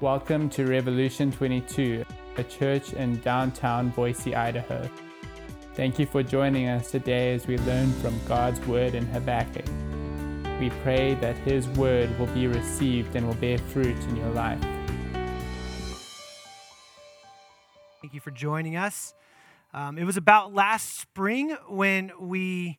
Welcome to Revolution 22, a church in downtown Boise, Idaho. Thank you for joining us today as we learn from God's Word in Habakkuk. We pray that His Word will be received and will bear fruit in your life. Thank you for joining us. Um, it was about last spring when we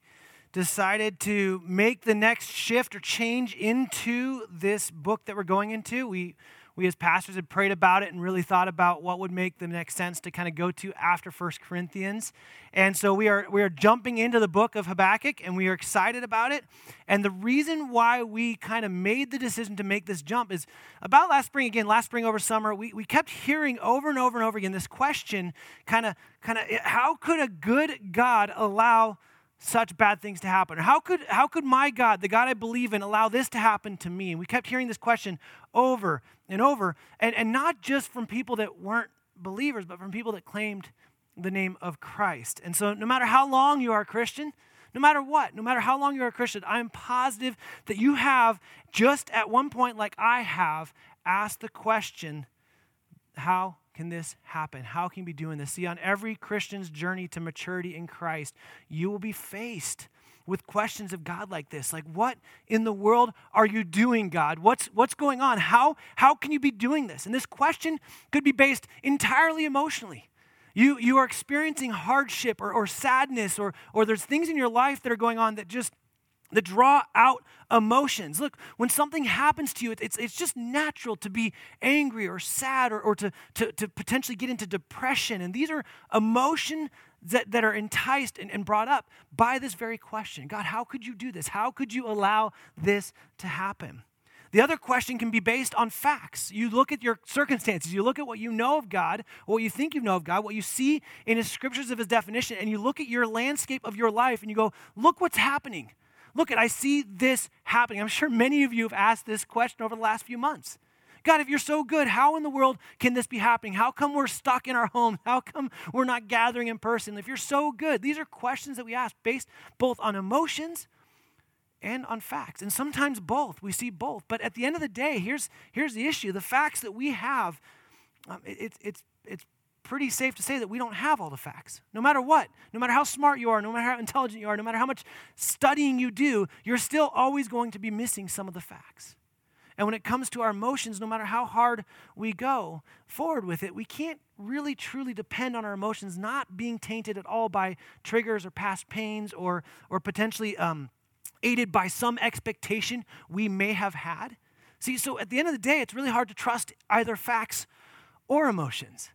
decided to make the next shift or change into this book that we're going into. We we as pastors had prayed about it and really thought about what would make the next sense to kind of go to after First Corinthians. And so we are we are jumping into the book of Habakkuk and we are excited about it. And the reason why we kind of made the decision to make this jump is about last spring again, last spring over summer, we, we kept hearing over and over and over again this question kind of kind of how could a good God allow such bad things to happen? how could, how could my God, the God I believe in, allow this to happen to me? And we kept hearing this question over and over, and, and not just from people that weren't believers, but from people that claimed the name of Christ. And so, no matter how long you are a Christian, no matter what, no matter how long you're a Christian, I'm positive that you have, just at one point, like I have, asked the question how can this happen? How can you be doing this? See, on every Christian's journey to maturity in Christ, you will be faced with questions of God like this. Like, what in the world are you doing, God? What's, what's going on? How, how can you be doing this? And this question could be based entirely emotionally. You, you are experiencing hardship or, or sadness, or, or there's things in your life that are going on that just that draw out emotions. Look, when something happens to you, it's, it's just natural to be angry or sad or, or to, to, to potentially get into depression. And these are emotions that, that are enticed and, and brought up by this very question God, how could you do this? How could you allow this to happen? The other question can be based on facts. You look at your circumstances, you look at what you know of God, what you think you know of God, what you see in His scriptures of His definition, and you look at your landscape of your life and you go, look what's happening. Look at, I see this happening. I'm sure many of you have asked this question over the last few months. God, if you're so good, how in the world can this be happening? How come we're stuck in our home? How come we're not gathering in person? If you're so good, these are questions that we ask based both on emotions and on facts. And sometimes both. We see both. But at the end of the day, here's, here's the issue the facts that we have, um, it, it's, it's, it's pretty safe to say that we don't have all the facts. No matter what, no matter how smart you are, no matter how intelligent you are, no matter how much studying you do, you're still always going to be missing some of the facts. And when it comes to our emotions, no matter how hard we go forward with it, we can't really truly depend on our emotions not being tainted at all by triggers or past pains or, or potentially um, aided by some expectation we may have had. See, so at the end of the day, it's really hard to trust either facts or emotions.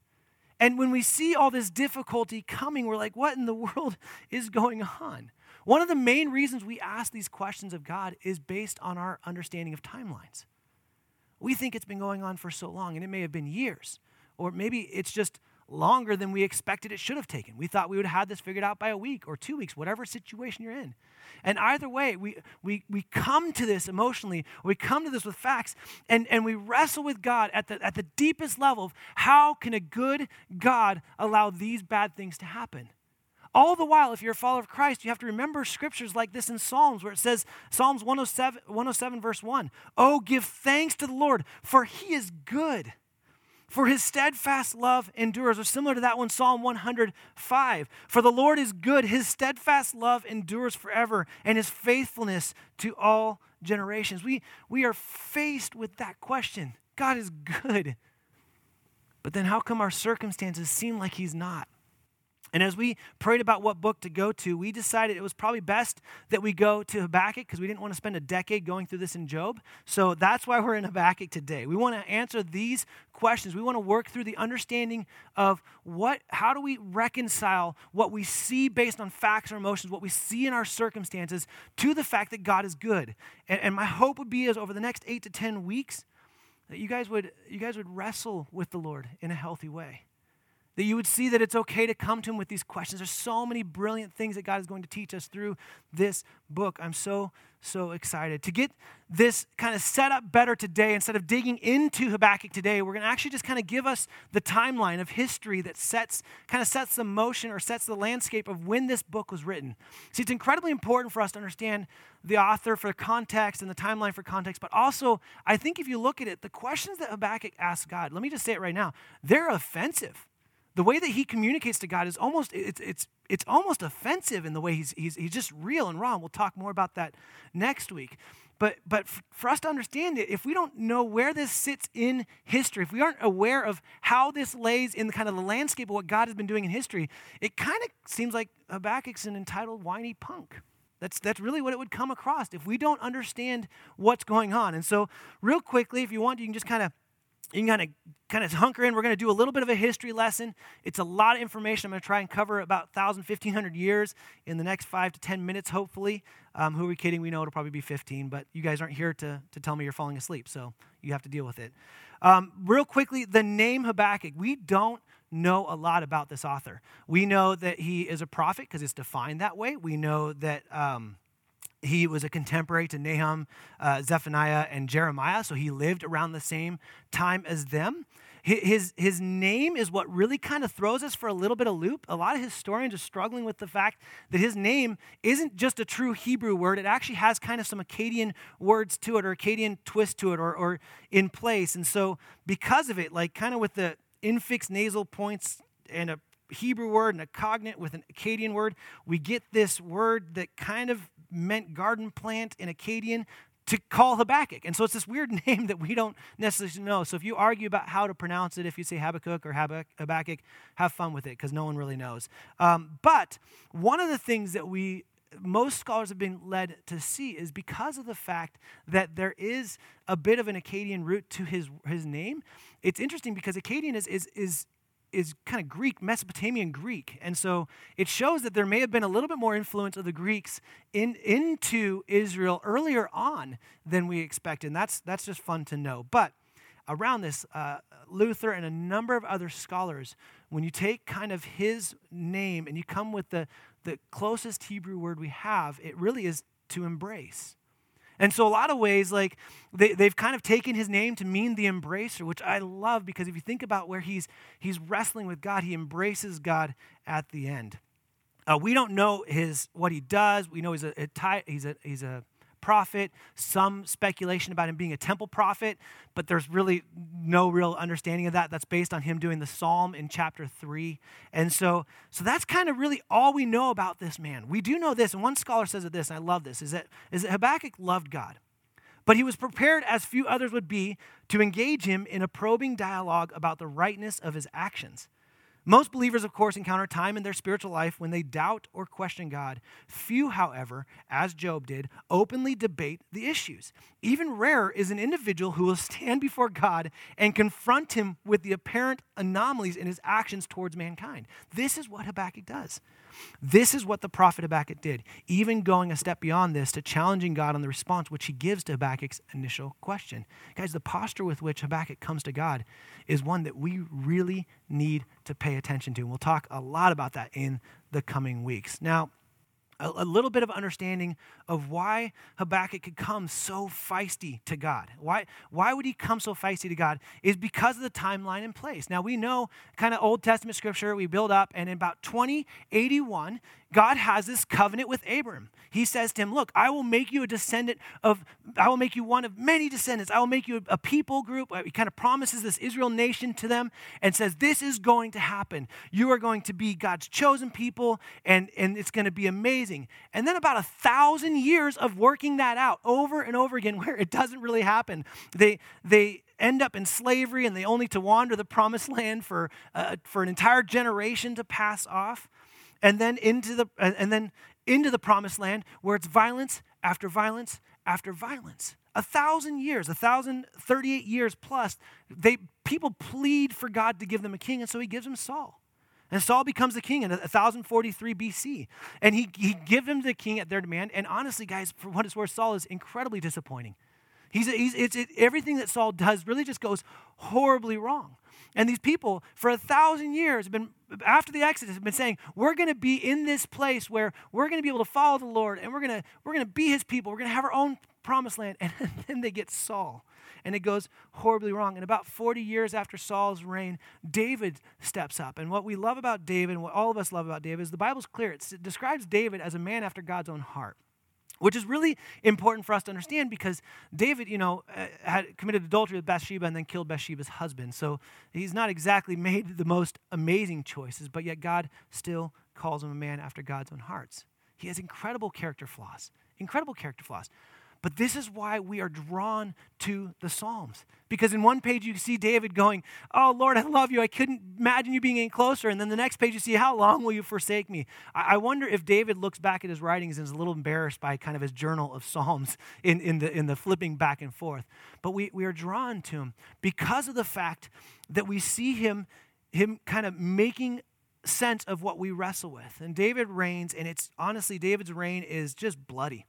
And when we see all this difficulty coming, we're like, what in the world is going on? One of the main reasons we ask these questions of God is based on our understanding of timelines. We think it's been going on for so long, and it may have been years, or maybe it's just longer than we expected it should have taken. We thought we would have this figured out by a week or two weeks, whatever situation you're in. And either way, we, we, we come to this emotionally, we come to this with facts, and, and we wrestle with God at the, at the deepest level of how can a good God allow these bad things to happen? All the while, if you're a follower of Christ, you have to remember scriptures like this in Psalms, where it says, Psalms 107, 107 verse 1, Oh, give thanks to the Lord, for he is good for his steadfast love endures, or similar to that one, Psalm 105. For the Lord is good, his steadfast love endures forever, and his faithfulness to all generations. We, we are faced with that question God is good. But then how come our circumstances seem like he's not? And as we prayed about what book to go to, we decided it was probably best that we go to Habakkuk because we didn't want to spend a decade going through this in Job. So that's why we're in Habakkuk today. We want to answer these questions. We want to work through the understanding of what how do we reconcile what we see based on facts or emotions, what we see in our circumstances to the fact that God is good. And, and my hope would be is over the next 8 to 10 weeks that you guys would you guys would wrestle with the Lord in a healthy way that you would see that it's okay to come to Him with these questions. There's so many brilliant things that God is going to teach us through this book. I'm so, so excited. To get this kind of set up better today, instead of digging into Habakkuk today, we're going to actually just kind of give us the timeline of history that sets, kind of sets the motion or sets the landscape of when this book was written. See, it's incredibly important for us to understand the author for context and the timeline for context, but also, I think if you look at it, the questions that Habakkuk asks God, let me just say it right now, they're offensive the way that he communicates to God is almost it's it's it's almost offensive in the way he's he's he's just real and raw. We'll talk more about that next week. But but for us to understand it, if we don't know where this sits in history, if we aren't aware of how this lays in the kind of the landscape of what God has been doing in history, it kind of seems like Habakkuk's an entitled whiny punk. That's, that's really what it would come across if we don't understand what's going on. And so, real quickly, if you want, you can just kind of you can kind of kind of hunker in. We're going to do a little bit of a history lesson. It's a lot of information. I'm going to try and cover about 1,000, 1,500 years in the next five to 10 minutes, hopefully. Um, who are we kidding? We know it'll probably be 15, but you guys aren't here to, to tell me you're falling asleep, so you have to deal with it. Um, real quickly, the name Habakkuk. We don't know a lot about this author. We know that he is a prophet because it's defined that way. We know that. Um, he was a contemporary to Nahum, uh, Zephaniah, and Jeremiah, so he lived around the same time as them. His, his name is what really kind of throws us for a little bit of loop. A lot of historians are struggling with the fact that his name isn't just a true Hebrew word, it actually has kind of some Akkadian words to it or Akkadian twist to it or, or in place. And so, because of it, like kind of with the infix nasal points and a Hebrew word and a cognate with an Akkadian word, we get this word that kind of meant garden plant in Akkadian to call Habakkuk. And so it's this weird name that we don't necessarily know. So if you argue about how to pronounce it, if you say Habakkuk or Habakkuk, have fun with it because no one really knows. Um, but one of the things that we most scholars have been led to see is because of the fact that there is a bit of an Akkadian root to his, his name. It's interesting because Akkadian is, is, is is kind of Greek, Mesopotamian Greek. And so it shows that there may have been a little bit more influence of the Greeks in, into Israel earlier on than we expect. And that's, that's just fun to know. But around this, uh, Luther and a number of other scholars, when you take kind of his name and you come with the, the closest Hebrew word we have, it really is to embrace. And so, a lot of ways, like they, they've kind of taken his name to mean the embracer, which I love because if you think about where he's, he's wrestling with God, he embraces God at the end. Uh, we don't know his what he does. We know he's a, a he's a he's a prophet, some speculation about him being a temple prophet, but there's really no real understanding of that. That's based on him doing the psalm in chapter 3. And so, so that's kind of really all we know about this man. We do know this, and one scholar says of this, and I love this, is that, is that Habakkuk loved God. But he was prepared, as few others would be, to engage him in a probing dialogue about the rightness of his actions. Most believers, of course, encounter time in their spiritual life when they doubt or question God. Few, however, as Job did, openly debate the issues. Even rarer is an individual who will stand before God and confront him with the apparent anomalies in his actions towards mankind. This is what Habakkuk does. This is what the prophet Habakkuk did, even going a step beyond this to challenging God on the response which he gives to Habakkuk's initial question. Guys, the posture with which Habakkuk comes to God is one that we really need to pay attention to. And we'll talk a lot about that in the coming weeks. Now, a, a, little bit of understanding of why Habakkuk could come so feisty to God. Why, why would he come so feisty to God? Is because of the timeline in place. Now, we know kind of Old Testament scripture, we build up, and in about 2081, God has this covenant with Abram. He says to him, Look, I will make you a descendant of, I will make you one of many descendants. I will make you a people group. He kind of promises this Israel nation to them and says, This is going to happen. You are going to be God's chosen people, and, and it's going to be amazing. And then about a thousand years of working that out over and over again, where it doesn't really happen. They, they, end up in slavery and they only to wander the promised land for, uh, for an entire generation to pass off and then into the and then into the promised land where it's violence after violence after violence. A thousand years, a thousand thirty-eight years plus, they people plead for God to give them a king, and so he gives them Saul. And Saul becomes the king in 1043 BC. And he, he gives them the king at their demand. And honestly, guys, for what it's worth, Saul is incredibly disappointing. He's, he's it's, it, everything that Saul does really just goes horribly wrong. And these people, for a thousand years, have been after the Exodus, have been saying, "We're going to be in this place where we're going to be able to follow the Lord, and we're going to we're going to be His people. We're going to have our own promised land." And then they get Saul, and it goes horribly wrong. And about 40 years after Saul's reign, David steps up. And what we love about David, and what all of us love about David, is the Bible's clear. It describes David as a man after God's own heart which is really important for us to understand because David, you know, uh, had committed adultery with Bathsheba and then killed Bathsheba's husband. So he's not exactly made the most amazing choices, but yet God still calls him a man after God's own hearts. He has incredible character flaws, incredible character flaws. But this is why we are drawn to the Psalms. Because in one page you see David going, Oh Lord, I love you. I couldn't imagine you being any closer. And then the next page you see, How long will you forsake me? I wonder if David looks back at his writings and is a little embarrassed by kind of his journal of Psalms in, in, the, in the flipping back and forth. But we, we are drawn to him because of the fact that we see him, him kind of making sense of what we wrestle with. And David reigns, and it's honestly, David's reign is just bloody.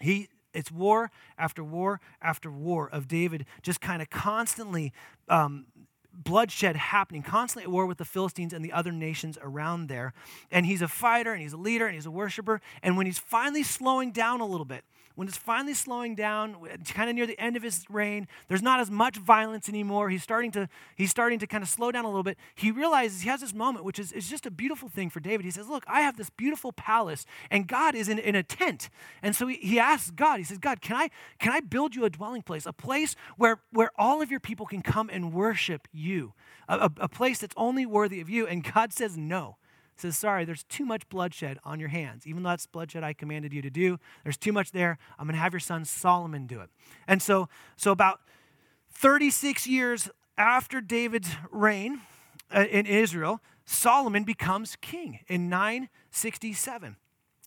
He it's war after war after war of David just kind of constantly um, bloodshed happening, constantly at war with the Philistines and the other nations around there. And he's a fighter and he's a leader and he's a worshiper. And when he's finally slowing down a little bit, when it's finally slowing down, kind of near the end of his reign, there's not as much violence anymore. He's starting to, he's starting to kind of slow down a little bit. He realizes he has this moment, which is, is just a beautiful thing for David. He says, Look, I have this beautiful palace, and God is in, in a tent. And so he, he asks God, he says, God, can I, can I build you a dwelling place, a place where, where all of your people can come and worship you, a, a, a place that's only worthy of you? And God says, No says, Sorry, there's too much bloodshed on your hands. Even though that's bloodshed I commanded you to do, there's too much there. I'm going to have your son Solomon do it. And so, so about 36 years after David's reign uh, in Israel, Solomon becomes king in 967.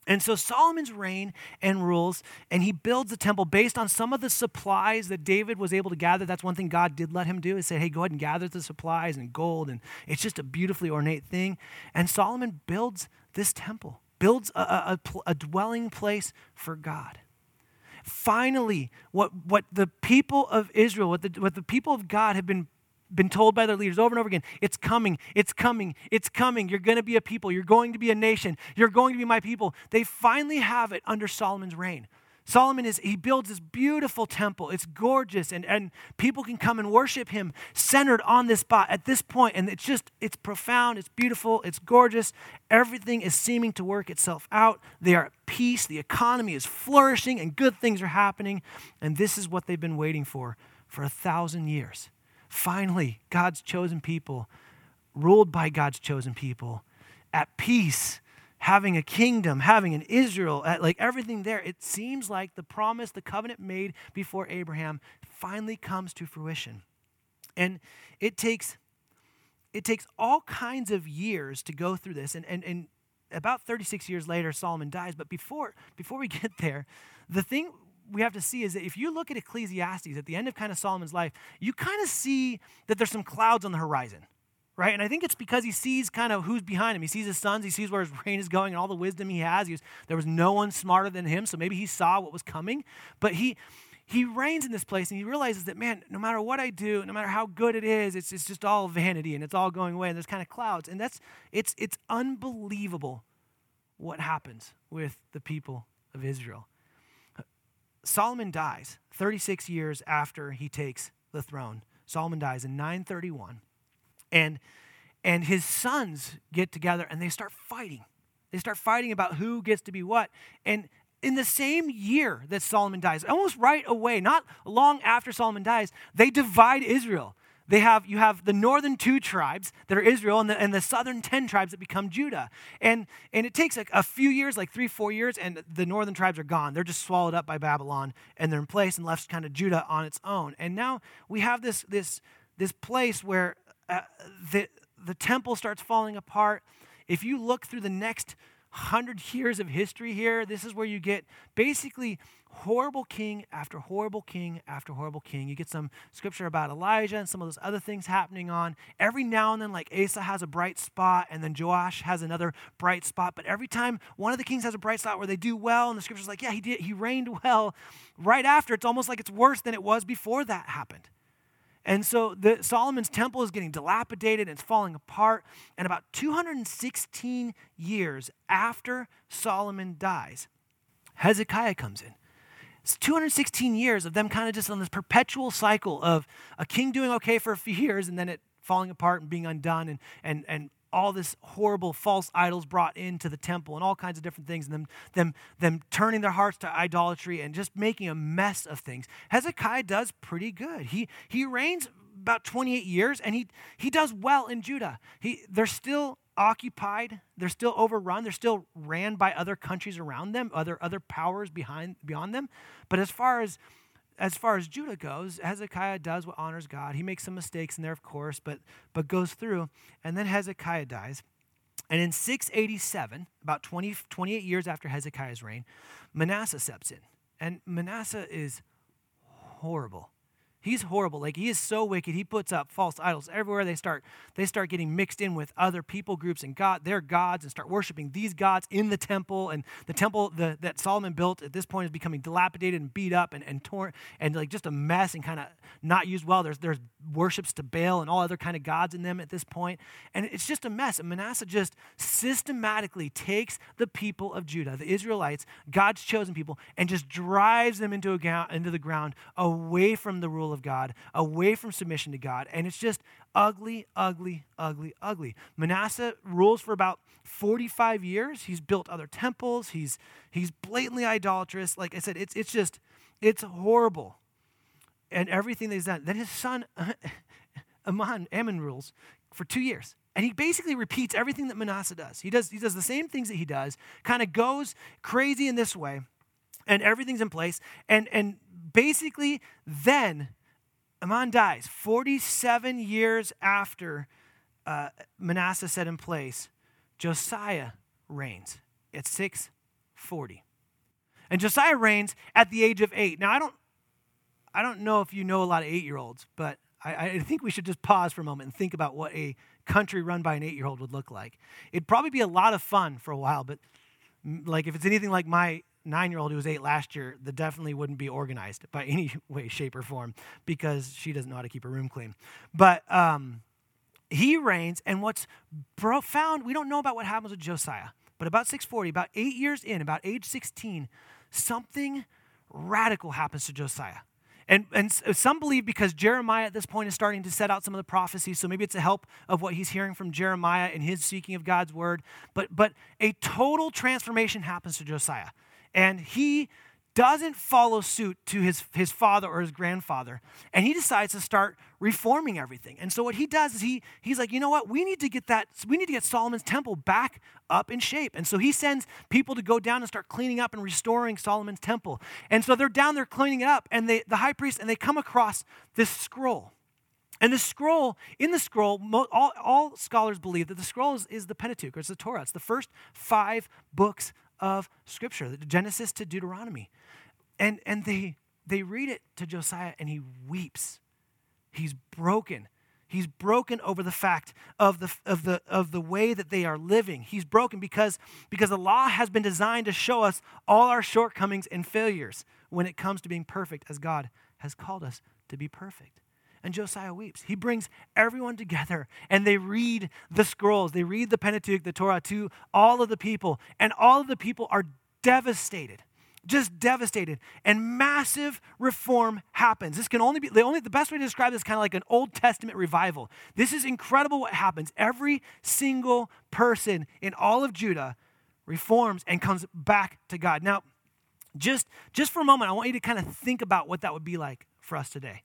And so Solomon's reign and rules, and he builds the temple based on some of the supplies that David was able to gather. That's one thing God did let him do, is say, hey, go ahead and gather the supplies and gold. And it's just a beautifully ornate thing. And Solomon builds this temple, builds a, a, a dwelling place for God. Finally, what, what the people of Israel, what the, what the people of God have been been told by their leaders over and over again it's coming, it's coming, it's coming. You're going to be a people, you're going to be a nation, you're going to be my people. They finally have it under Solomon's reign. Solomon is he builds this beautiful temple. It's gorgeous and, and people can come and worship him centered on this spot at this point. and it's just it's profound, it's beautiful, it's gorgeous. Everything is seeming to work itself out. They are at peace, the economy is flourishing and good things are happening and this is what they've been waiting for for a thousand years. Finally, God's chosen people, ruled by God's chosen people, at peace, having a kingdom, having an Israel, uh, like everything there. It seems like the promise, the covenant made before Abraham finally comes to fruition. And it takes it takes all kinds of years to go through this. And, and, and about 36 years later, Solomon dies. But before, before we get there, the thing we have to see is that if you look at Ecclesiastes at the end of kind of Solomon's life, you kind of see that there's some clouds on the horizon, right? And I think it's because he sees kind of who's behind him. He sees his sons, he sees where his reign is going and all the wisdom he has. He was, there was no one smarter than him, so maybe he saw what was coming. But he he reigns in this place and he realizes that, man, no matter what I do, no matter how good it is, it's, it's just all vanity and it's all going away and there's kind of clouds. And that's it's it's unbelievable what happens with the people of Israel. Solomon dies 36 years after he takes the throne. Solomon dies in 931. And, and his sons get together and they start fighting. They start fighting about who gets to be what. And in the same year that Solomon dies, almost right away, not long after Solomon dies, they divide Israel they have you have the northern two tribes that are Israel and the, and the southern 10 tribes that become Judah. And, and it takes like a few years, like three, four years, and the northern tribes are gone. They're just swallowed up by Babylon and they're in place and left kind of Judah on its own. And now we have this, this, this place where uh, the, the temple starts falling apart. If you look through the next hundred years of history here, this is where you get basically horrible king after horrible king after horrible king. You get some scripture about Elijah and some of those other things happening on. Every now and then, like Asa has a bright spot, and then Joash has another bright spot. But every time one of the kings has a bright spot where they do well, and the scripture's like, yeah, he did, he reigned well. Right after, it's almost like it's worse than it was before that happened. And so the, Solomon's temple is getting dilapidated and it's falling apart. And about 216 years after Solomon dies, Hezekiah comes in. It's 216 years of them kind of just on this perpetual cycle of a king doing okay for a few years and then it falling apart and being undone and, and, and all this horrible false idols brought into the temple and all kinds of different things, and them, them, them turning their hearts to idolatry and just making a mess of things. Hezekiah does pretty good. He, he reigns about 28 years, and he, he does well in Judah. He, they're still occupied, they're still overrun, they're still ran by other countries around them, other, other powers behind, beyond them. But as far as as far as Judah goes, Hezekiah does what honors God. He makes some mistakes in there, of course, but, but goes through. And then Hezekiah dies. And in 687, about 20, 28 years after Hezekiah's reign, Manasseh steps in. And Manasseh is horrible. He's horrible. Like he is so wicked. He puts up false idols everywhere. They start they start getting mixed in with other people groups and God, their gods, and start worshiping these gods in the temple. And the temple the, that Solomon built at this point is becoming dilapidated and beat up and, and torn and like just a mess and kind of not used well. There's there's worships to Baal and all other kind of gods in them at this point. and it's just a mess. And Manasseh just systematically takes the people of Judah, the Israelites, God's chosen people, and just drives them into a into the ground away from the rule of of God, away from submission to God. And it's just ugly, ugly, ugly, ugly. Manasseh rules for about 45 years. He's built other temples. He's, he's blatantly idolatrous. Like I said, it's, it's just, it's horrible. And everything that he's done. Then his son, Amon, Ammon rules for two years. And he basically repeats everything that Manasseh does. He does, he does the same things that he does, kind of goes crazy in this way, and everything's in place. And, and basically, then Amon dies 47 years after uh, Manasseh set in place. Josiah reigns at 640. And Josiah reigns at the age of eight. Now, I don't, I don't know if you know a lot of eight year olds, but I, I think we should just pause for a moment and think about what a country run by an eight year old would look like. It'd probably be a lot of fun for a while, but like if it's anything like my nine year old who was eight last year that definitely wouldn't be organized by any way, shape, or form because she doesn't know how to keep her room clean. But um, he reigns, and what's profound, we don't know about what happens with Josiah, but about 640, about eight years in, about age 16, something radical happens to Josiah. And, and some believe because Jeremiah at this point is starting to set out some of the prophecies, so maybe it's a help of what he's hearing from Jeremiah and his seeking of God's word. But, but a total transformation happens to Josiah and he doesn't follow suit to his, his father or his grandfather and he decides to start reforming everything. And so what he does is he he's like you know what? We need to get that we need to get solomon's temple back up in shape. And so he sends people to go down and start cleaning up and restoring solomon's temple. And so they're down there cleaning it up and they the high priest and they come across this scroll. And the scroll, in the scroll, all, all scholars believe that the scroll is, is the Pentateuch, or it's the Torah. It's the first five books of Scripture, Genesis to Deuteronomy. And, and they, they read it to Josiah, and he weeps. He's broken. He's broken over the fact of the, of, the, of the way that they are living. He's broken because, because the law has been designed to show us all our shortcomings and failures when it comes to being perfect as God has called us to be perfect. And Josiah weeps. He brings everyone together and they read the scrolls. They read the Pentateuch, the Torah to all of the people. And all of the people are devastated, just devastated. And massive reform happens. This can only be, the, only, the best way to describe this is kind of like an Old Testament revival. This is incredible what happens. Every single person in all of Judah reforms and comes back to God. Now, just, just for a moment, I want you to kind of think about what that would be like for us today.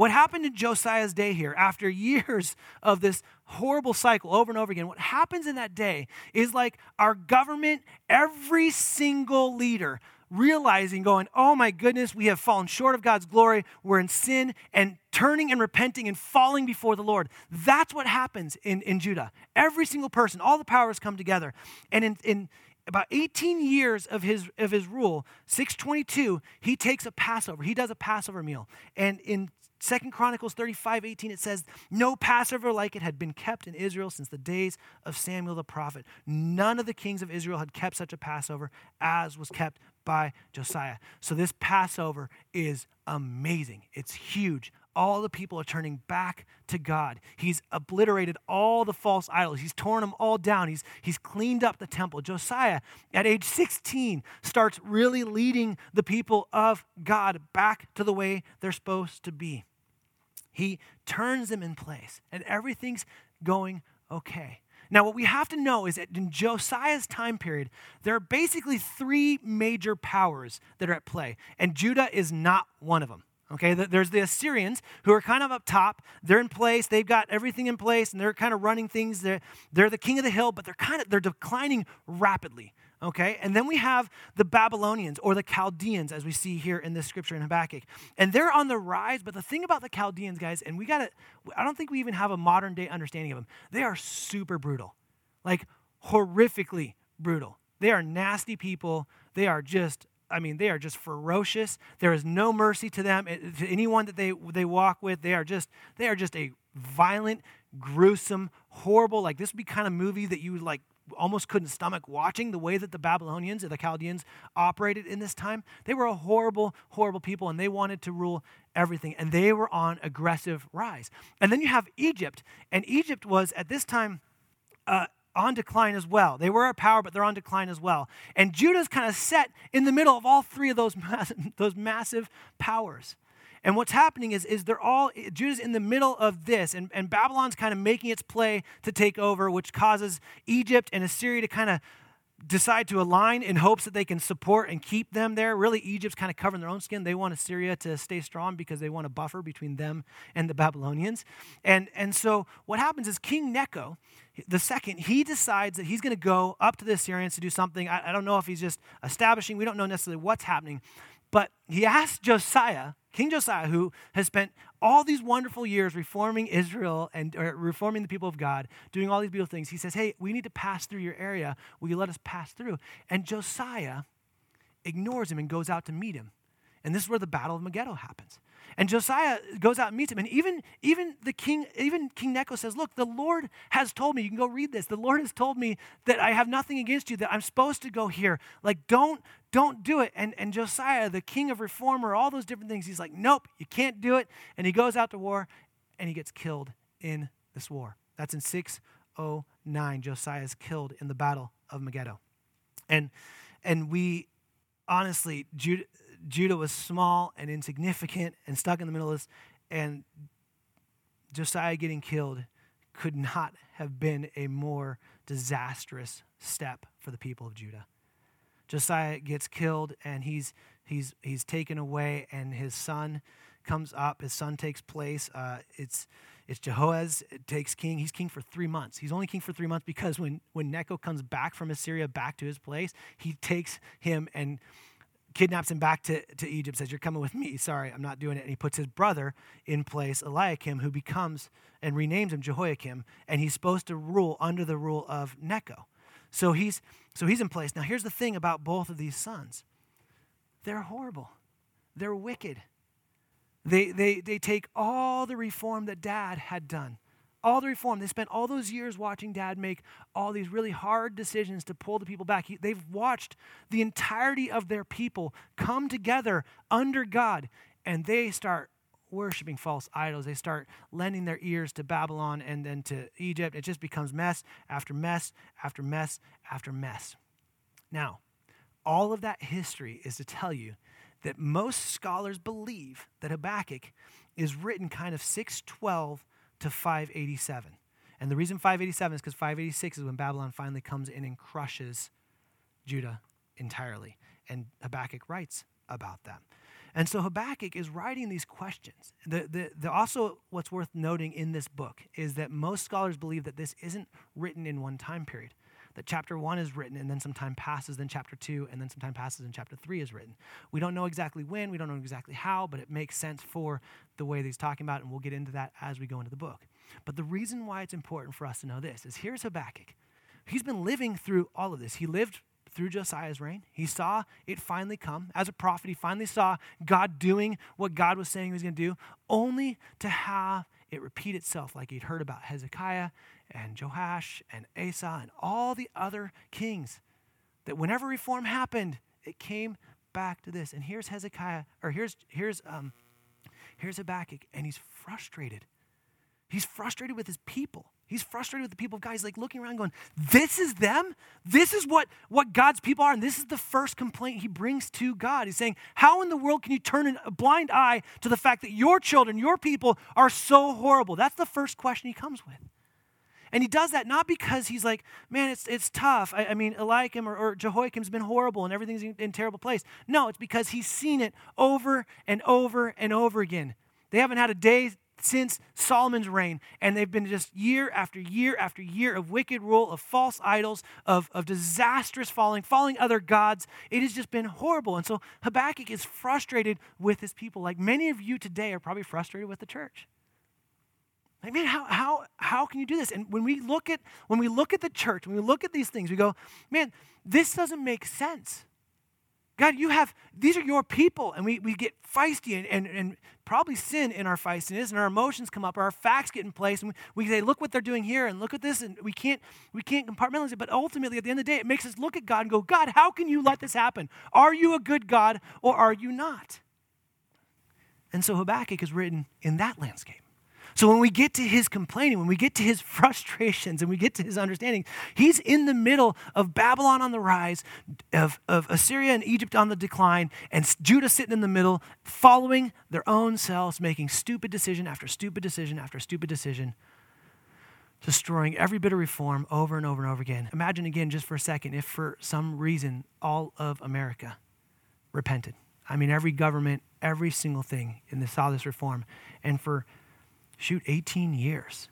What happened in Josiah's day here, after years of this horrible cycle over and over again, what happens in that day is like our government, every single leader realizing, going, oh my goodness, we have fallen short of God's glory. We're in sin and turning and repenting and falling before the Lord. That's what happens in, in Judah. Every single person, all the powers come together. And in, in about 18 years of his, of his rule, 622, he takes a Passover. He does a Passover meal. And in Second Chronicles 35, 18, it says, No Passover like it had been kept in Israel since the days of Samuel the prophet. None of the kings of Israel had kept such a Passover as was kept by Josiah. So this Passover is amazing. It's huge. all the people are turning back to God. He's obliterated all the false idols. He's torn them all down. He's, he's cleaned up the temple. Josiah, at age 16, starts really leading the people of God back to the way they're supposed to be. He turns them in place, and everything's going okay. Now, what we have to know is that in Josiah's time period, there are basically three major powers that are at play, and Judah is not one of them. Okay, there's the Assyrians who are kind of up top. They're in place. They've got everything in place, and they're kind of running things. They're, they're the king of the hill, but they're kind of they're declining rapidly. Okay, and then we have the Babylonians or the Chaldeans, as we see here in this scripture in Habakkuk, and they're on the rise. But the thing about the Chaldeans, guys, and we got to, I don't think we even have a modern day understanding of them. They are super brutal, like horrifically brutal. They are nasty people. They are just I mean, they are just ferocious. There is no mercy to them. Eh, to anyone that they, they walk with, they are just they are just a violent, gruesome, horrible. Like this would be kind of movie that you would like almost couldn't stomach watching the way that the Babylonians or the Chaldeans operated in this time. They were a horrible, horrible people, and they wanted to rule everything, and they were on aggressive rise. And then you have Egypt, and Egypt was at this time. Uh, on decline as well. They were at power, but they're on decline as well. And Judah's kind of set in the middle of all three of those, mass- those massive powers. And what's happening is, is they're all, eh, Judah's in the middle of this, and, and Babylon's kind of making its play to take over, which causes Egypt and Assyria to kind of decide to align in hopes that they can support and keep them there. Really, Egypt's kind of covering their own skin. They want Assyria to stay strong because they want a buffer between them and the Babylonians. And, and so what happens is King Necho, the second, he decides that he's going to go up to the Assyrians to do something. I, I don't know if he's just establishing, we don't know necessarily what's happening. But he asked Josiah, King Josiah, who has spent all these wonderful years reforming Israel and reforming the people of God, doing all these beautiful things. He says, Hey, we need to pass through your area. Will you let us pass through? And Josiah ignores him and goes out to meet him. And this is where the Battle of Megiddo happens. And Josiah goes out and meets him. And even, even the king, even King Necho says, Look, the Lord has told me, you can go read this. The Lord has told me that I have nothing against you, that I'm supposed to go here. Like, don't, don't do it. And, and Josiah, the king of reformer, all those different things, he's like, Nope, you can't do it. And he goes out to war and he gets killed in this war. That's in 609. Josiah is killed in the battle of Megiddo. And and we honestly, Judah, Judah was small and insignificant and stuck in the middle of this, and Josiah getting killed could not have been a more disastrous step for the people of Judah. Josiah gets killed and he's he's he's taken away, and his son comes up. His son takes place. Uh, it's it's Jehoaz takes king. He's king for three months. He's only king for three months because when when Necho comes back from Assyria back to his place, he takes him and kidnaps him back to, to Egypt, says, You're coming with me. Sorry, I'm not doing it. And he puts his brother in place, Eliakim, who becomes and renames him Jehoiakim, and he's supposed to rule under the rule of Necho. So he's so he's in place. Now here's the thing about both of these sons. They're horrible. They're wicked. They, they, they take all the reform that dad had done all the reform. They spent all those years watching dad make all these really hard decisions to pull the people back. He, they've watched the entirety of their people come together under God, and they start worshiping false idols. They start lending their ears to Babylon and then to Egypt. It just becomes mess after mess after mess after mess. Now, all of that history is to tell you that most scholars believe that Habakkuk is written kind of 612 to 587. And the reason 587 is because 586 is when Babylon finally comes in and crushes Judah entirely. And Habakkuk writes about that. And so Habakkuk is writing these questions. The, the, the, also, what's worth noting in this book is that most scholars believe that this isn't written in one time period that chapter one is written and then some time passes, then chapter two, and then some time passes and chapter three is written. We don't know exactly when, we don't know exactly how, but it makes sense for the way that he's talking about, and we'll get into that as we go into the book. But the reason why it's important for us to know this is here's Habakkuk. He's been living through all of this. He lived through Josiah's reign. He saw it finally come. As a prophet, he finally saw God doing what God was saying he was going to do, only to have it repeat itself like he'd heard about Hezekiah and Joash and Asa and all the other kings. That whenever reform happened, it came back to this. And here's Hezekiah, or here's here's um, here's Habakkuk, and he's frustrated. He's frustrated with his people. He's frustrated with the people of God. He's like looking around going, This is them? This is what, what God's people are. And this is the first complaint he brings to God. He's saying, How in the world can you turn a blind eye to the fact that your children, your people, are so horrible? That's the first question he comes with. And he does that not because he's like, man, it's, it's tough. I, I mean, Eliakim or, or, Jehoiakim's been horrible and everything's in, in terrible place. No, it's because he's seen it over and over and over again. They haven't had a day since Solomon's reign, and they've been just year after year after year of wicked rule, of false idols, of, of disastrous falling, falling other gods. It has just been horrible. And so Habakkuk is frustrated with his people, like many of you today are probably frustrated with the church. Like, man, how, how, how can you do this? And when we look at when we look at the church, when we look at these things, we go, man, this doesn't make sense. God, you have, these are your people. And we, we get feisty and, and, and probably sin in our feistiness and our emotions come up or our facts get in place. And we, we say, look what they're doing here and look at this. And we can't, we can't compartmentalize it. But ultimately, at the end of the day, it makes us look at God and go, God, how can you let this happen? Are you a good God or are you not? And so Habakkuk is written in that landscape. So when we get to his complaining, when we get to his frustrations, and we get to his understanding, he's in the middle of Babylon on the rise, of, of Assyria and Egypt on the decline, and Judah sitting in the middle, following their own selves, making stupid decision after stupid decision after stupid decision, destroying every bit of reform over and over and over again. Imagine again, just for a second, if for some reason all of America repented. I mean, every government, every single thing in the saw this reform, and for shoot, 18 years.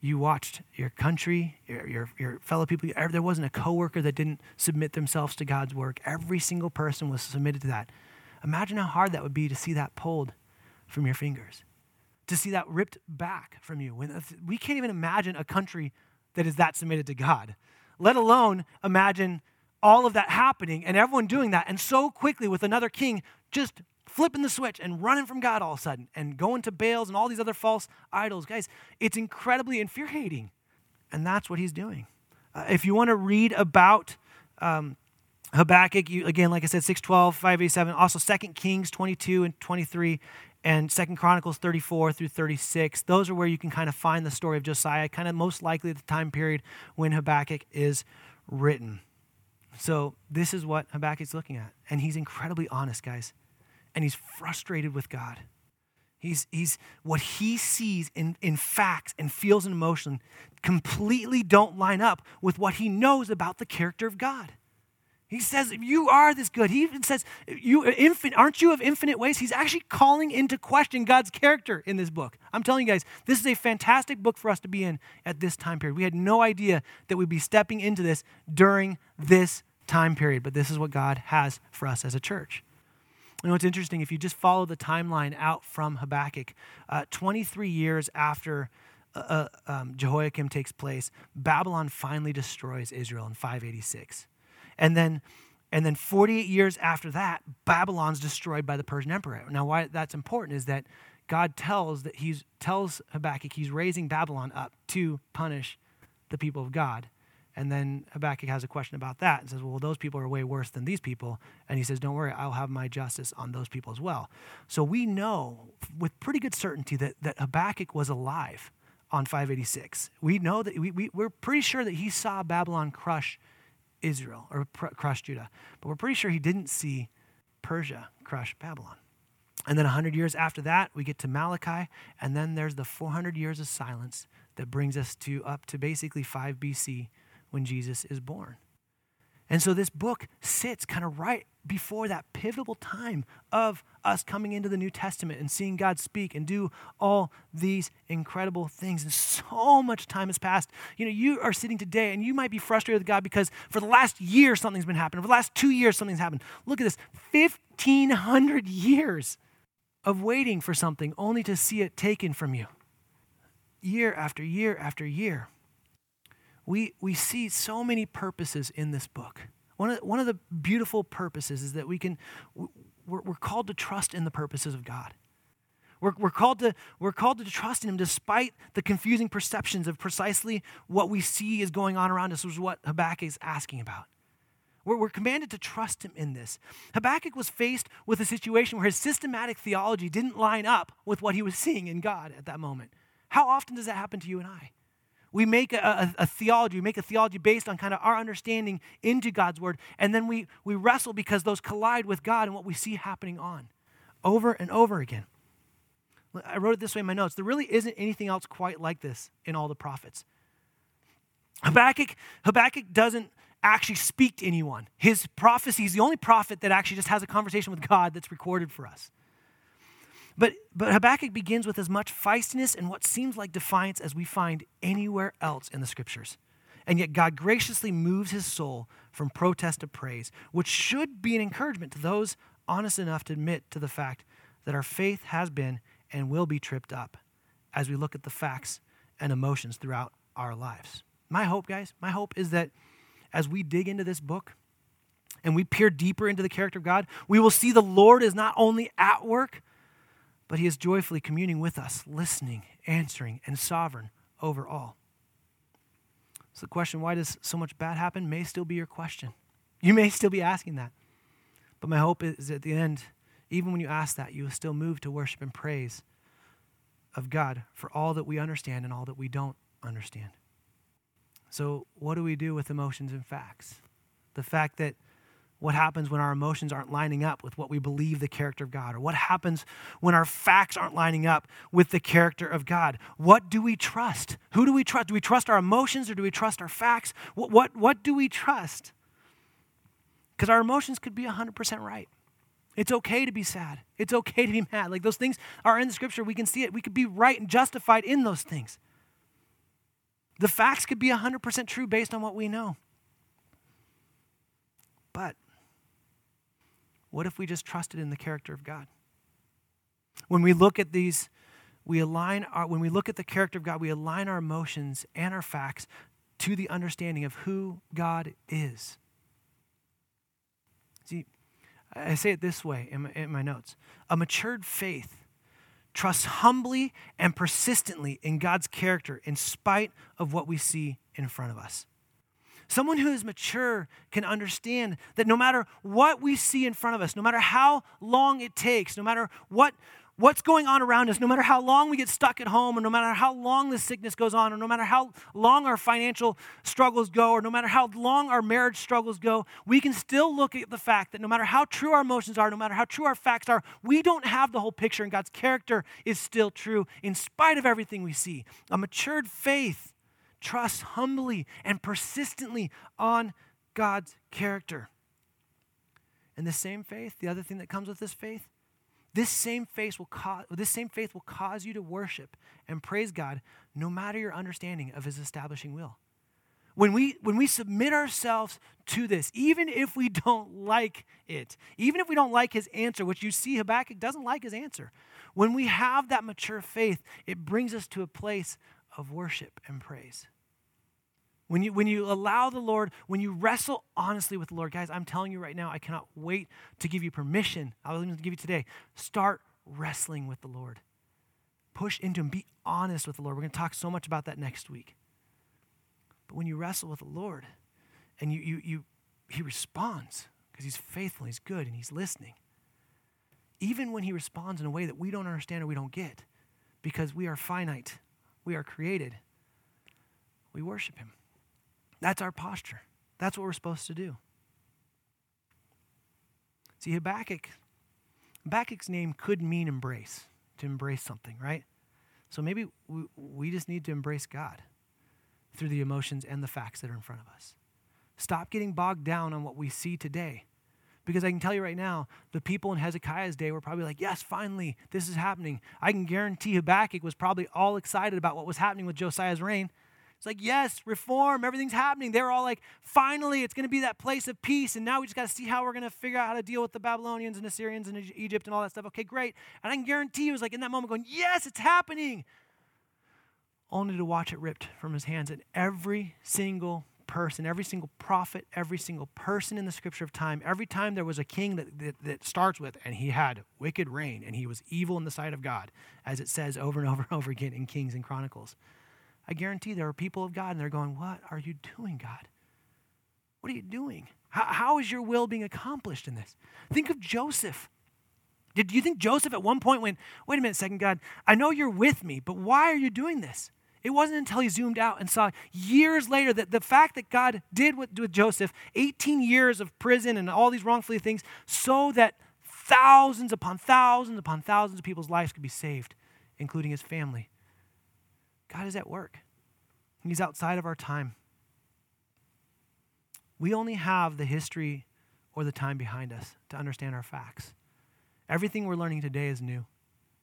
You watched your country, your, your, your fellow people. There wasn't a coworker that didn't submit themselves to God's work. Every single person was submitted to that. Imagine how hard that would be to see that pulled from your fingers, to see that ripped back from you. When, we can't even imagine a country that is that submitted to God, let alone imagine all of that happening and everyone doing that and so quickly with another king just flipping the switch and running from God all of a sudden and going to Baals and all these other false idols. Guys, it's incredibly infuriating. And that's what he's doing. Uh, if you want to read about um, Habakkuk, you, again, like I said, 612, 587, also 2 Kings 22 and 23, and Second Chronicles 34 through 36. Those are where you can kind of find the story of Josiah, kind of most likely the time period when Habakkuk is written. So this is what Habakkuk's looking at. And he's incredibly honest, guys and he's frustrated with God. He's, he's what he sees in, in facts and feels in emotion completely don't line up with what he knows about the character of God. He says, You are this good. He even says, you, Aren't you of infinite ways? He's actually calling into question God's character in this book. I'm telling you guys, this is a fantastic book for us to be in at this time period. We had no idea that we'd be stepping into this during this time period, but this is what God has for us as a church. You know, it's interesting. If you just follow the timeline out from Habakkuk, uh, 23 years after uh, uh, um, Jehoiakim takes place, Babylon finally destroys Israel in 586. And then, and then 48 years after that, Babylon's destroyed by the Persian Empire. Now, why that's important is that God tells that he's tells Habakkuk he's raising Babylon up to punish the people of God. And then Habakkuk has a question about that and says, Well, those people are way worse than these people. And he says, Don't worry, I'll have my justice on those people as well. So we know with pretty good certainty that, that Habakkuk was alive on 586. We know that we, we, we're pretty sure that he saw Babylon crush Israel or pr- crush Judah. But we're pretty sure he didn't see Persia crush Babylon. And then 100 years after that, we get to Malachi. And then there's the 400 years of silence that brings us to up to basically 5 BC when Jesus is born. And so this book sits kind of right before that pivotal time of us coming into the New Testament and seeing God speak and do all these incredible things. And so much time has passed. You know, you are sitting today and you might be frustrated with God because for the last year something's been happening. For the last two years something's happened. Look at this 1,500 years of waiting for something only to see it taken from you. Year after year after year we, we see so many purposes in this book. One of, one of the beautiful purposes is that we can, we're, we're called to trust in the purposes of God. We're, we're, called to, we're called to trust in Him despite the confusing perceptions of precisely what we see is going on around us, which is what Habakkuk is asking about. We're, we're commanded to trust him in this. Habakkuk was faced with a situation where his systematic theology didn't line up with what he was seeing in God at that moment. How often does that happen to you and I? We make a, a, a, theology, we make a theology based on kind of our understanding into God's word, and then we, we wrestle because those collide with God and what we see happening on over and over again. I wrote it this way in my notes. There really isn't anything else quite like this in all the prophets. Habakkuk, Habakkuk doesn't actually speak to anyone. His prophecy is the only prophet that actually just has a conversation with God that's recorded for us. But, but Habakkuk begins with as much feistiness and what seems like defiance as we find anywhere else in the scriptures. And yet, God graciously moves his soul from protest to praise, which should be an encouragement to those honest enough to admit to the fact that our faith has been and will be tripped up as we look at the facts and emotions throughout our lives. My hope, guys, my hope is that as we dig into this book and we peer deeper into the character of God, we will see the Lord is not only at work, but he is joyfully communing with us, listening, answering, and sovereign over all. So the question, why does so much bad happen, may still be your question. You may still be asking that. But my hope is at the end, even when you ask that, you will still move to worship and praise of God for all that we understand and all that we don't understand. So, what do we do with emotions and facts? The fact that what happens when our emotions aren't lining up with what we believe the character of God, or what happens when our facts aren't lining up with the character of God. What do we trust? Who do we trust? Do we trust our emotions or do we trust our facts? What, what, what do we trust? Because our emotions could be 100% right. It's okay to be sad. It's okay to be mad. Like those things are in the scripture. We can see it. We could be right and justified in those things. The facts could be 100% true based on what we know. But what if we just trusted in the character of God? When we look at these, we align our, when we look at the character of God, we align our emotions and our facts to the understanding of who God is. See, I say it this way in my, in my notes a matured faith trusts humbly and persistently in God's character in spite of what we see in front of us. Someone who is mature can understand that no matter what we see in front of us, no matter how long it takes, no matter what what's going on around us, no matter how long we get stuck at home, or no matter how long the sickness goes on, or no matter how long our financial struggles go, or no matter how long our marriage struggles go, we can still look at the fact that no matter how true our emotions are, no matter how true our facts are, we don't have the whole picture, and God's character is still true in spite of everything we see. A matured faith trusts humbly and persistently on God's character. And the same faith, the other thing that comes with this faith, this same faith will cause this same faith will cause you to worship and praise God no matter your understanding of his establishing will. When we when we submit ourselves to this, even if we don't like it, even if we don't like his answer, which you see Habakkuk doesn't like his answer, when we have that mature faith, it brings us to a place of worship and praise. When you, when you allow the Lord, when you wrestle honestly with the Lord, guys, I'm telling you right now, I cannot wait to give you permission. I will even give you today. Start wrestling with the Lord. Push into Him. Be honest with the Lord. We're going to talk so much about that next week. But when you wrestle with the Lord and you, you, you, He responds because He's faithful, He's good, and He's listening. Even when He responds in a way that we don't understand or we don't get, because we are finite, we are created, we worship Him. That's our posture. That's what we're supposed to do. See, Habakkuk, Habakkuk's name could mean embrace, to embrace something, right? So maybe we, we just need to embrace God through the emotions and the facts that are in front of us. Stop getting bogged down on what we see today. Because I can tell you right now, the people in Hezekiah's day were probably like, yes, finally, this is happening. I can guarantee Habakkuk was probably all excited about what was happening with Josiah's reign. It's like, yes, reform, everything's happening. They were all like, finally, it's going to be that place of peace. And now we just got to see how we're going to figure out how to deal with the Babylonians and Assyrians and Egypt and all that stuff. Okay, great. And I can guarantee he was like in that moment going, yes, it's happening. Only to watch it ripped from his hands. And every single person, every single prophet, every single person in the scripture of time, every time there was a king that, that, that, starts with, and he had wicked reign, and he was evil in the sight of God, as it says over and over and over again in Kings and Chronicles. I guarantee there are people of God and they're going, What are you doing, God? What are you doing? How, how is your will being accomplished in this? Think of Joseph. Did you think Joseph at one point went, wait a minute, second God, I know you're with me, but why are you doing this? It wasn't until he zoomed out and saw years later that the fact that God did with, with Joseph, 18 years of prison and all these wrongfully things, so that thousands upon thousands upon thousands of people's lives could be saved, including his family. God is at work. He's outside of our time. We only have the history or the time behind us to understand our facts. Everything we're learning today is new.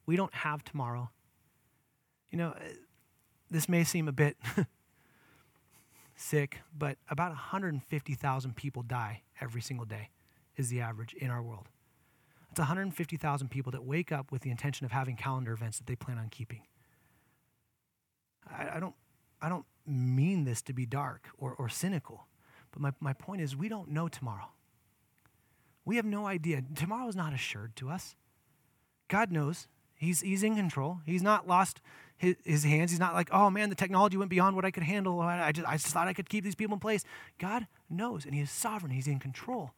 We don't have tomorrow. You know, uh, this may seem a bit sick, but about 150,000 people die every single day, is the average in our world. It's 150,000 people that wake up with the intention of having calendar events that they plan on keeping. I, I don't, I don't mean this to be dark or, or cynical, but my, my point is we don't know tomorrow. We have no idea. Tomorrow is not assured to us. God knows. He's, he's in control. He's not lost his, his hands. He's not like, oh man, the technology went beyond what I could handle. I just, I just thought I could keep these people in place. God knows, and He is sovereign. He's in control.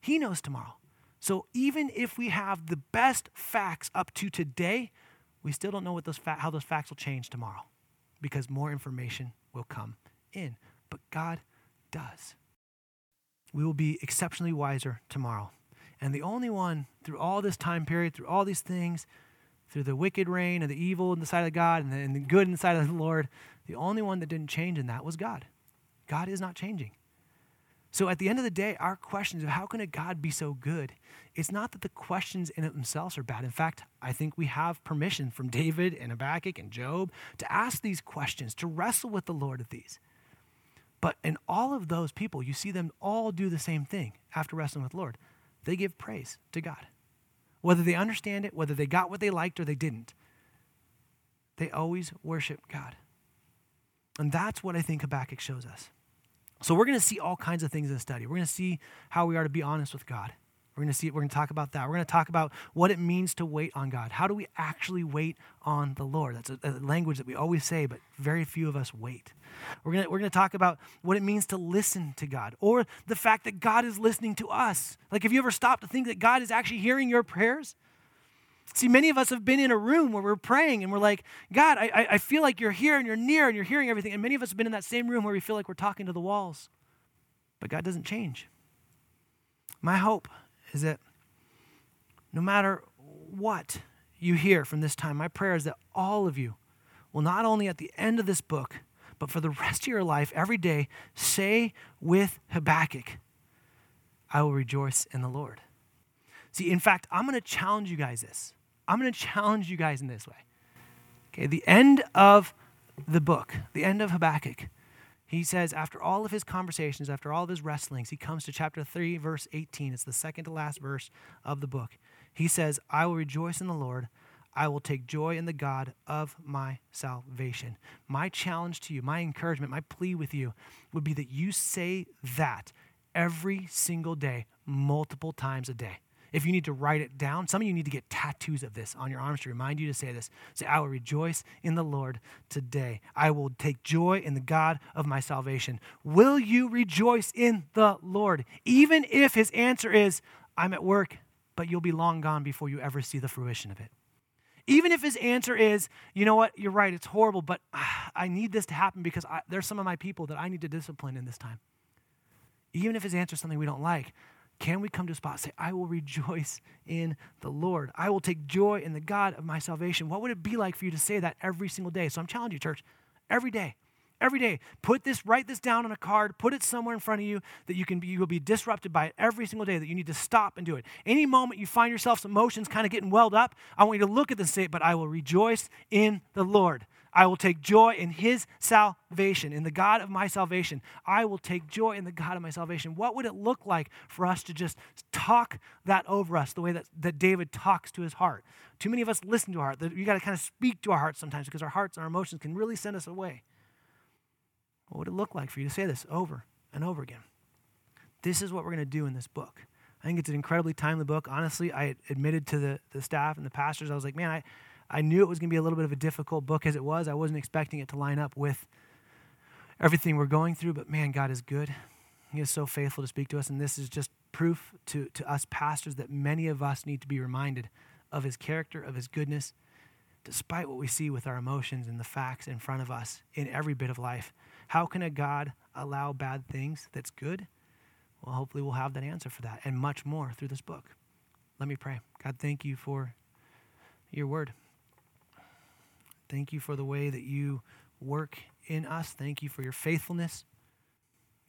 He knows tomorrow. So even if we have the best facts up to today, we still don't know what those fa- how those facts will change tomorrow because more information will come in. But God does. We will be exceptionally wiser tomorrow. And the only one through all this time period, through all these things, through the wicked reign and the evil in the sight of God and the, and the good in the sight of the Lord, the only one that didn't change in that was God. God is not changing. So at the end of the day, our questions of how can a God be so good? It's not that the questions in themselves are bad. In fact, I think we have permission from David and Habakkuk and Job to ask these questions, to wrestle with the Lord of these. But in all of those people, you see them all do the same thing after wrestling with the Lord. They give praise to God. Whether they understand it, whether they got what they liked or they didn't, they always worship God. And that's what I think Habakkuk shows us. So we're going to see all kinds of things in the study. We're going to see how we are to be honest with God. We're going to see we're going to talk about that. We're going to talk about what it means to wait on God. How do we actually wait on the Lord? That's a, a language that we always say, but very few of us wait. We're going to, we're going to talk about what it means to listen to God or the fact that God is listening to us. Like, have you ever stopped to think that God is actually hearing your prayers? See, many of us have been in a room where we're praying and we're like, God, I, I feel like you're here and you're near and you're hearing everything. And many of us have been in that same room where we feel like we're talking to the walls. But God doesn't change. My hope is that no matter what you hear from this time, my prayer is that all of you will not only at the end of this book, but for the rest of your life, every day, say with Habakkuk, I will rejoice in the Lord. See, in fact, I'm going to challenge you guys this. I'm going to challenge you guys in this way. Okay, the end of the book, the end of Habakkuk, he says, after all of his conversations, after all of his wrestlings, he comes to chapter 3, verse 18. It's the second to last verse of the book. He says, I will rejoice in the Lord. I will take joy in the God of my salvation. My challenge to you, my encouragement, my plea with you would be that you say that every single day, multiple times a day. If you need to write it down, some of you need to get tattoos of this on your arms to remind you to say this. Say, I will rejoice in the Lord today. I will take joy in the God of my salvation. Will you rejoice in the Lord? Even if his answer is, I'm at work, but you'll be long gone before you ever see the fruition of it. Even if his answer is, you know what, you're right, it's horrible, but ah, I need this to happen because I, there's some of my people that I need to discipline in this time. Even if his answer is something we don't like, can we come to a spot say, I will rejoice in the Lord? I will take joy in the God of my salvation. What would it be like for you to say that every single day? So I'm challenging you, church, every day. Every day, put this, write this down on a card, put it somewhere in front of you that you can be, you will be disrupted by it every single day, that you need to stop and do it. Any moment you find yourself emotions kind of getting welled up, I want you to look at this and say, but I will rejoice in the Lord. I will take joy in his salvation, in the God of my salvation. I will take joy in the God of my salvation. What would it look like for us to just talk that over us the way that, that David talks to his heart? Too many of us listen to our heart. You got to kind of speak to our hearts sometimes because our hearts and our emotions can really send us away. What would it look like for you to say this over and over again? This is what we're going to do in this book. I think it's an incredibly timely book. Honestly, I admitted to the, the staff and the pastors, I was like, man, I, I knew it was going to be a little bit of a difficult book as it was. I wasn't expecting it to line up with everything we're going through, but man, God is good. He is so faithful to speak to us, and this is just proof to, to us pastors that many of us need to be reminded of his character, of his goodness, despite what we see with our emotions and the facts in front of us in every bit of life. How can a God allow bad things that's good? Well, hopefully, we'll have that answer for that and much more through this book. Let me pray. God, thank you for your word. Thank you for the way that you work in us. Thank you for your faithfulness.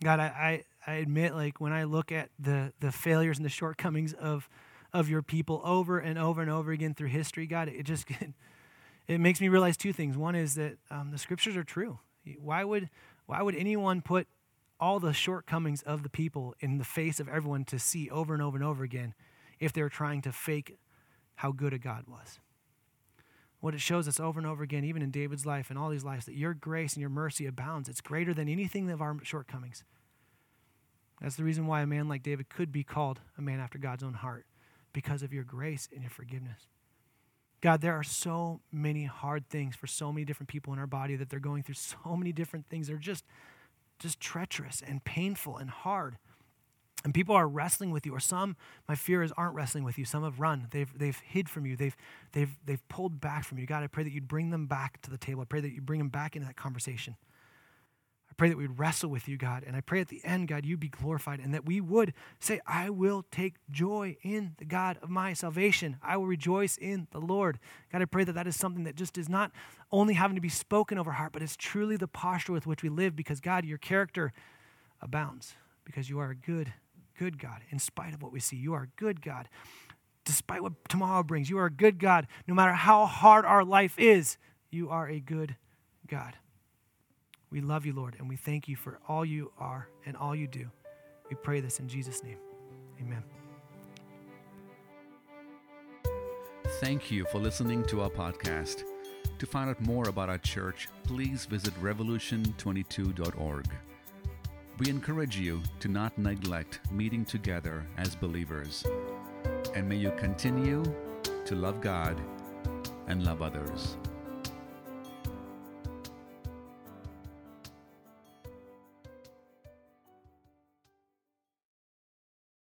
God, I, I, I admit, like, when I look at the, the failures and the shortcomings of, of your people over and over and over again through history, God, it just it makes me realize two things. One is that um, the scriptures are true. Why would, why would anyone put all the shortcomings of the people in the face of everyone to see over and over and over again if they're trying to fake how good a God was? What it shows us over and over again, even in David's life and all these lives, that your grace and your mercy abounds. It's greater than anything of our shortcomings. That's the reason why a man like David could be called a man after God's own heart, because of your grace and your forgiveness. God, there are so many hard things for so many different people in our body that they're going through so many different things. They're just, just treacherous and painful and hard. And people are wrestling with you, or some, my fear is, aren't wrestling with you. Some have run. They've, they've hid from you. They've, they've, they've pulled back from you. God, I pray that you'd bring them back to the table. I pray that you bring them back into that conversation. I pray that we'd wrestle with you, God. And I pray at the end, God, you'd be glorified and that we would say, I will take joy in the God of my salvation. I will rejoice in the Lord. God, I pray that that is something that just is not only having to be spoken over heart, but it's truly the posture with which we live because, God, your character abounds because you are a good, good God. In spite of what we see, you are a good God. Despite what tomorrow brings, you are a good God. No matter how hard our life is, you are a good God. We love you, Lord, and we thank you for all you are and all you do. We pray this in Jesus' name. Amen. Thank you for listening to our podcast. To find out more about our church, please visit revolution22.org. We encourage you to not neglect meeting together as believers. And may you continue to love God and love others.